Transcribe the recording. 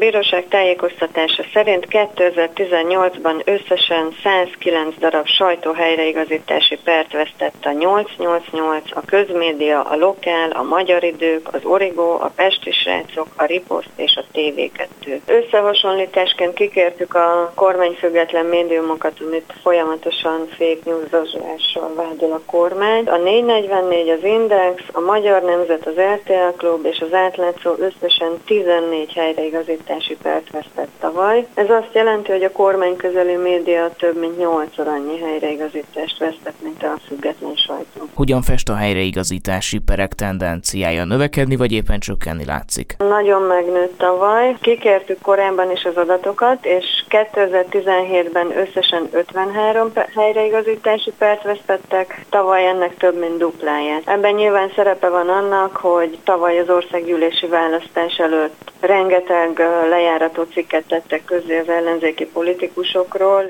bíróság tájékoztatása szerint 2018-ban összesen 109 darab sajtóhelyreigazítási pert vesztett a 888, a közmédia, a lokál, a magyar idők, az Origo, a Pesti srácok, a Riposzt és a TV2. Összehasonlításként kikértük a kormányfüggetlen médiumokat, amit folyamatosan fake news vádol a kormány. A 444, az Index, a Magyar Nemzet, az RTL Klub és az átlátszó összesen 14 helyreigazítási pert vesztett tavaly. Ez azt jelenti, hogy a kormány közeli média több mint 8 annyi helyreigazítást vesztett, mint a független sajtó. Hogyan fest a helyreigazítási perek tendenciája? Növekedni vagy éppen csökkenni látszik? Nagyon megnőtt tavaly. Kikértük korábban is az adatokat, és 2017-ben összesen 53 helyreigazítási pert vesztettek, tavaly ennek több mint dupláját. Ebben nyilván szerepe van annak, hogy tavaly az országgyűlési választás előtt rengeteg lejárató cikket tettek közé az ellenzéki politikusokról,